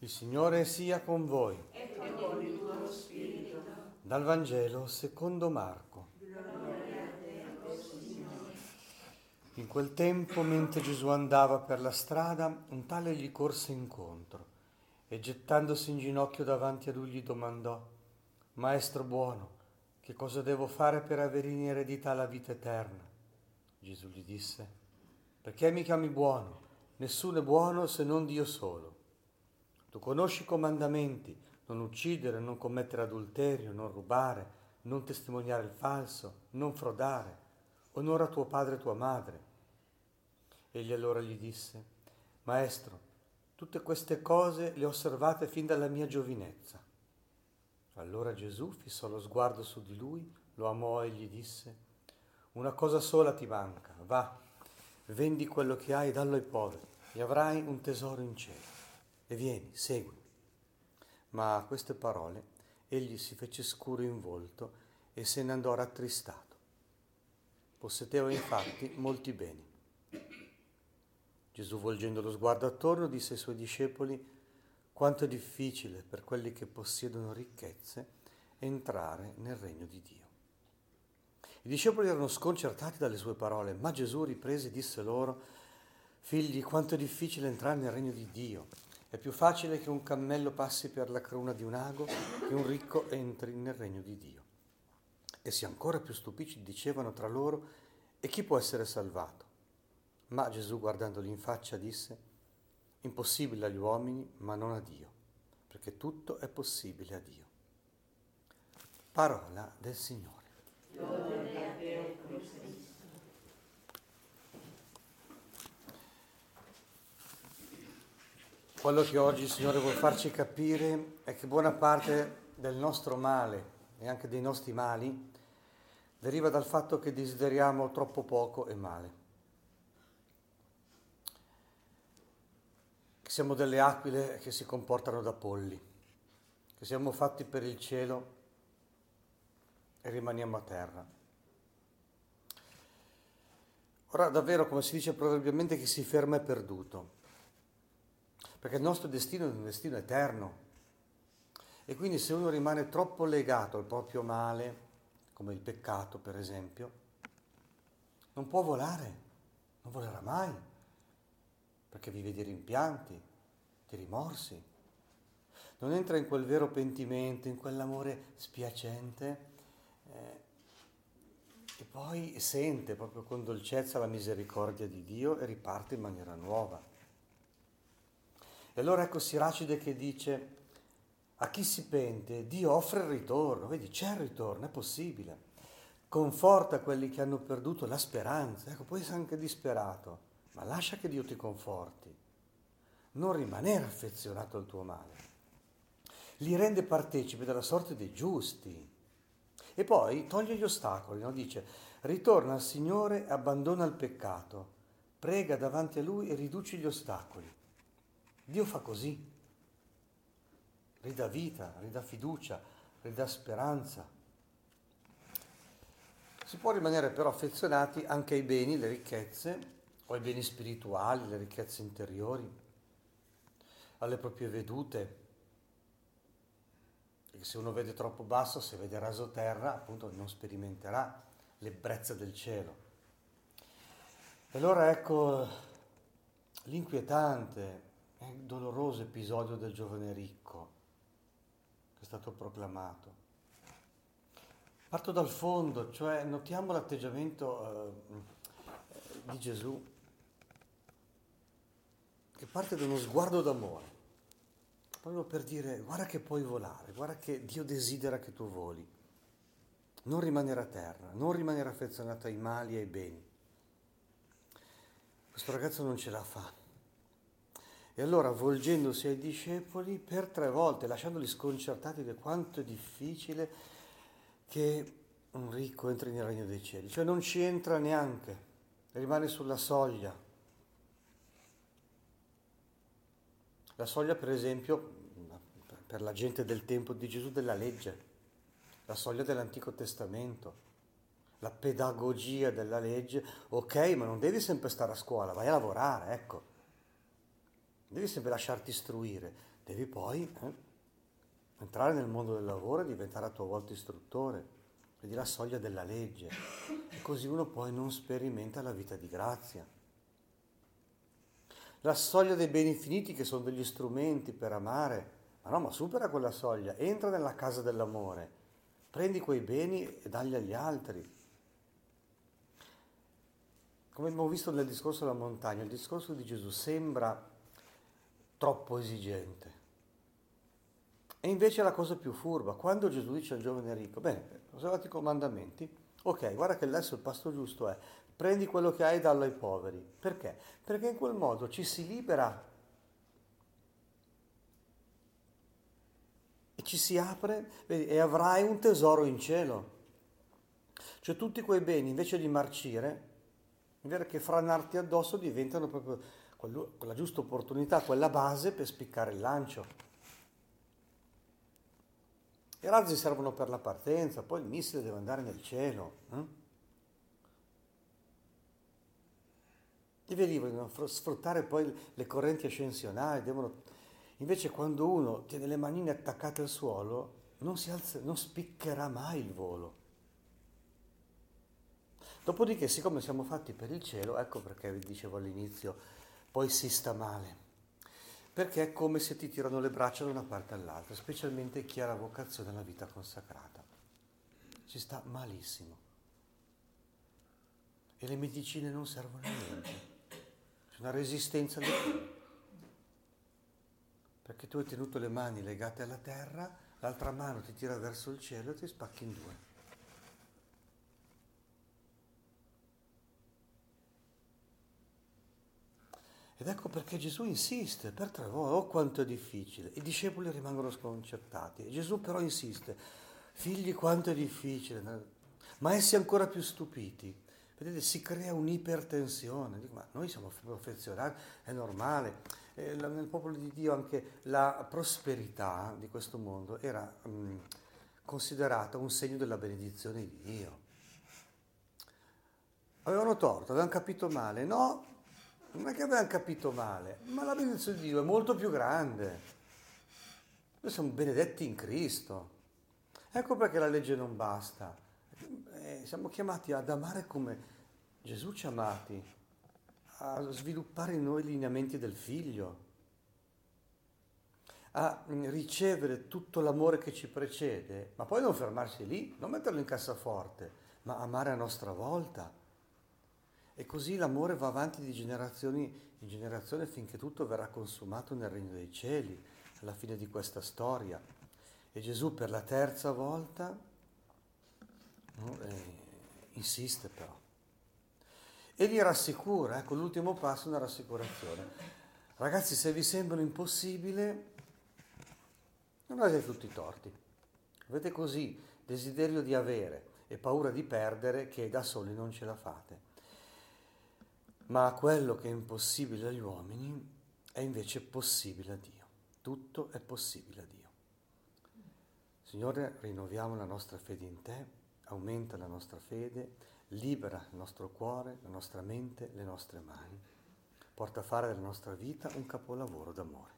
Il Signore sia con voi. E con il tuo spirito. Dal Vangelo secondo Marco. In quel tempo, mentre Gesù andava per la strada, un tale gli corse incontro e gettandosi in ginocchio davanti a lui gli domandò, Maestro buono, che cosa devo fare per avere in eredità la vita eterna? Gesù gli disse, perché mi chiami buono? Nessuno è buono se non Dio solo. Tu conosci i comandamenti, non uccidere, non commettere adulterio, non rubare, non testimoniare il falso, non frodare, onora tuo padre e tua madre. Egli allora gli disse, Maestro, tutte queste cose le ho osservate fin dalla mia giovinezza. Allora Gesù fissò lo sguardo su di lui, lo amò e gli disse, Una cosa sola ti manca, va, vendi quello che hai e dallo ai poveri, e avrai un tesoro in cielo e vieni, segui. Ma a queste parole egli si fece scuro in volto e se ne andò rattristato. Possedeva infatti molti beni. Gesù, volgendo lo sguardo attorno, disse ai suoi discepoli, quanto è difficile per quelli che possiedono ricchezze entrare nel regno di Dio. I discepoli erano sconcertati dalle sue parole, ma Gesù riprese e disse loro, figli, quanto è difficile entrare nel regno di Dio. È più facile che un cammello passi per la cruna di un ago che un ricco entri nel regno di Dio. Essi ancora più stupiti dicevano tra loro, e chi può essere salvato? Ma Gesù guardandoli in faccia disse, impossibile agli uomini, ma non a Dio, perché tutto è possibile a Dio. Parola del Signore. Lode a te, Cristo. Quello che oggi il Signore vuole farci capire è che buona parte del nostro male e anche dei nostri mali deriva dal fatto che desideriamo troppo poco e male. Che siamo delle aquile che si comportano da polli, che siamo fatti per il cielo e rimaniamo a terra. Ora davvero, come si dice proverbialmente, chi si ferma è perduto perché il nostro destino è un destino eterno. E quindi se uno rimane troppo legato al proprio male, come il peccato per esempio, non può volare, non volerà mai, perché vive di rimpianti, di rimorsi. Non entra in quel vero pentimento, in quell'amore spiacente eh, e poi sente proprio con dolcezza la misericordia di Dio e riparte in maniera nuova. E allora ecco Siracide che dice, a chi si pente Dio offre il ritorno, vedi c'è il ritorno, è possibile, conforta quelli che hanno perduto la speranza, ecco puoi essere anche disperato, ma lascia che Dio ti conforti, non rimanere affezionato al tuo male, li rende partecipi della sorte dei giusti. E poi toglie gli ostacoli, no? dice ritorna al Signore e abbandona il peccato, prega davanti a Lui e riduci gli ostacoli. Dio fa così. Ridà vita, ridà fiducia, ridà speranza. Si può rimanere però affezionati anche ai beni, le ricchezze, o ai beni spirituali, le ricchezze interiori, alle proprie vedute. Perché se uno vede troppo basso, se vede raso terra, appunto non sperimenterà l'ebbrezza del cielo. E allora ecco l'inquietante, è il doloroso episodio del giovane ricco che è stato proclamato. Parto dal fondo, cioè notiamo l'atteggiamento eh, di Gesù che parte da uno sguardo d'amore, proprio per dire guarda che puoi volare, guarda che Dio desidera che tu voli, non rimanere a terra, non rimanere affezionato ai mali e ai beni. Questo ragazzo non ce la fa, e allora, volgendosi ai discepoli per tre volte, lasciandoli sconcertati di quanto è difficile che un ricco entri nel regno dei cieli, cioè non ci entra neanche, rimane sulla soglia. La soglia, per esempio, per la gente del tempo di Gesù, della legge, la soglia dell'Antico Testamento, la pedagogia della legge, ok, ma non devi sempre stare a scuola, vai a lavorare, ecco. Devi sempre lasciarti istruire, devi poi eh, entrare nel mondo del lavoro e diventare a tua volta istruttore. Vedi la soglia della legge. E così uno poi non sperimenta la vita di grazia. La soglia dei beni finiti che sono degli strumenti per amare. Ma no, ma supera quella soglia, entra nella casa dell'amore, prendi quei beni e dagli agli altri. Come abbiamo visto nel discorso della montagna, il discorso di Gesù sembra troppo esigente. E invece è la cosa più furba. Quando Gesù dice al giovane ricco, bene, osservate i comandamenti, ok, guarda che adesso il passo giusto è prendi quello che hai e dallo ai poveri. Perché? Perché in quel modo ci si libera e ci si apre e avrai un tesoro in cielo. Cioè tutti quei beni invece di marcire, invece che franarti addosso diventano proprio quella giusta opportunità, quella base per spiccare il lancio. I razzi servono per la partenza, poi il missile deve andare nel cielo. Eh? Velivoli devono sfruttare poi le correnti ascensionali, devono... invece quando uno tiene le manine attaccate al suolo non, alza, non spiccherà mai il volo. Dopodiché, siccome siamo fatti per il cielo, ecco perché vi dicevo all'inizio, poi si sta male. Perché è come se ti tirano le braccia da una parte all'altra, specialmente chi ha la vocazione alla vita consacrata. Si sta malissimo. E le medicine non servono a niente una resistenza di più. Perché tu hai tenuto le mani legate alla terra, l'altra mano ti tira verso il cielo e ti spacchi in due. Ed ecco perché Gesù insiste per tre volte, oh quanto è difficile. I discepoli rimangono sconcertati. Gesù però insiste, figli quanto è difficile, ma essi ancora più stupiti. Vedete, si crea un'ipertensione. Dico, ma noi siamo perfezionati, è normale. Eh, nel popolo di Dio anche la prosperità di questo mondo era mh, considerata un segno della benedizione di Dio. Avevano torto, avevano capito male. No, non è che avevano capito male, ma la benedizione di Dio è molto più grande. Noi siamo benedetti in Cristo. Ecco perché la legge non basta eh, siamo chiamati ad amare come Gesù ci ha amati, a sviluppare in noi i lineamenti del figlio, a ricevere tutto l'amore che ci precede, ma poi non fermarsi lì, non metterlo in cassaforte, ma amare a nostra volta. E così l'amore va avanti di generazioni in generazione finché tutto verrà consumato nel regno dei cieli, alla fine di questa storia. E Gesù per la terza volta no? eh, insiste però. E li rassicura, ecco l'ultimo passo una rassicurazione. Ragazzi, se vi sembra impossibile, non avete tutti i torti. Avete così desiderio di avere e paura di perdere che da soli non ce la fate. Ma quello che è impossibile agli uomini è invece possibile a Dio. Tutto è possibile a Dio. Signore, rinnoviamo la nostra fede in Te aumenta la nostra fede, libera il nostro cuore, la nostra mente, le nostre mani, porta a fare della nostra vita un capolavoro d'amore.